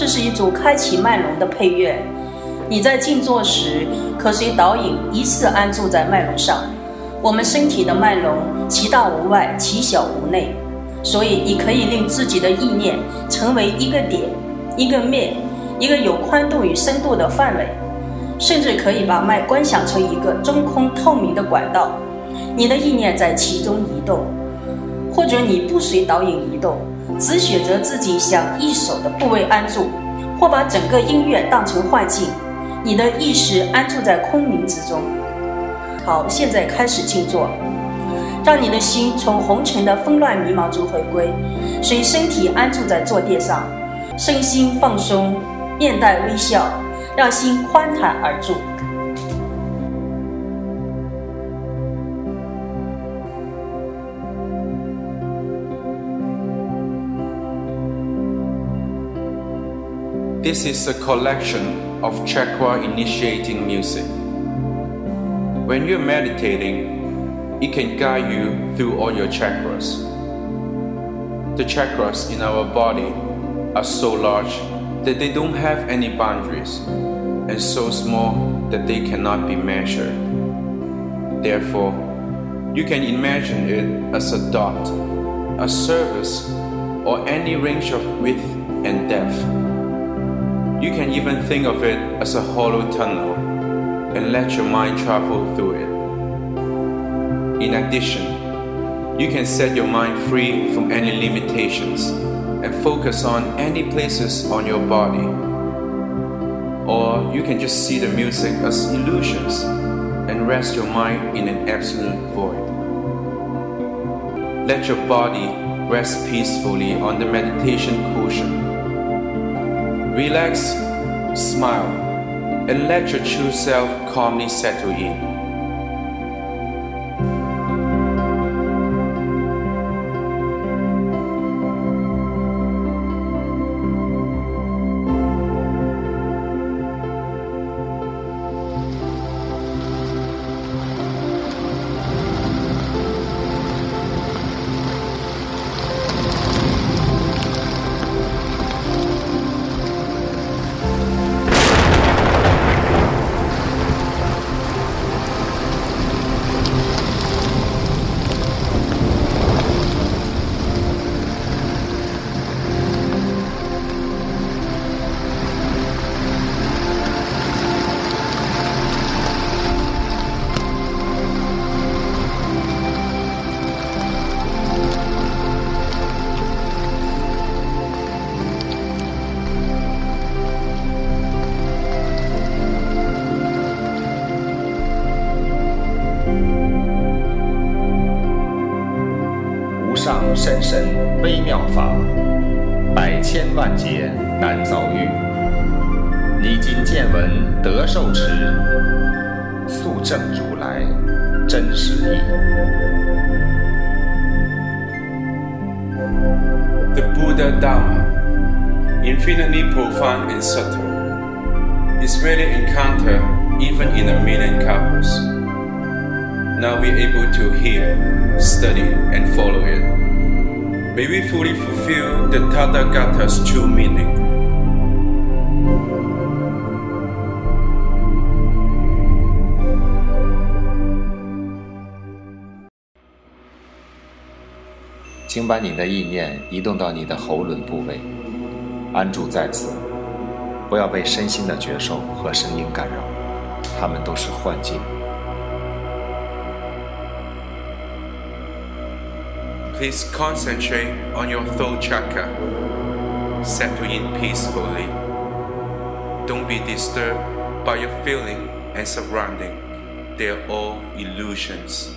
这是一组开启脉轮的配乐。你在静坐时，可随导引依次安住在脉轮上。我们身体的脉轮，其大无外，其小无内，所以你可以令自己的意念成为一个点、一个面、一个有宽度与深度的范围，甚至可以把脉观想成一个中空透明的管道，你的意念在其中移动，或者你不随导引移动，只选择自己想一手的部位安住，或把整个音乐当成幻境，你的意识安住在空明之中。好，现在开始静坐，让你的心从红尘的纷乱迷茫中回归，随身体安住在坐垫上，身心放松，面带微笑，让心宽坦而住。This is a collection of chakra initiating music. When you're meditating, it can guide you through all your chakras. The chakras in our body are so large that they don't have any boundaries and so small that they cannot be measured. Therefore, you can imagine it as a dot, a surface, or any range of width and depth. You can even think of it as a hollow tunnel and let your mind travel through it. In addition, you can set your mind free from any limitations and focus on any places on your body. Or you can just see the music as illusions and rest your mind in an absolute void. Let your body rest peacefully on the meditation cushion. Relax, smile, and let your true self calmly settle in. Buddha Dharma, infinitely profound and subtle, is rarely encountered even in a million kalpas. Now we're able to hear, study, and follow it. May we fully fulfill the Tathagata's true meaning. 请把你的意念移动到你的喉轮部位，安住在此，不要被身心的觉受和声音干扰，它们都是幻境。Please concentrate on your throat chakra. Settle in peacefully. Don't be disturbed by your feeling and surrounding. They are all illusions.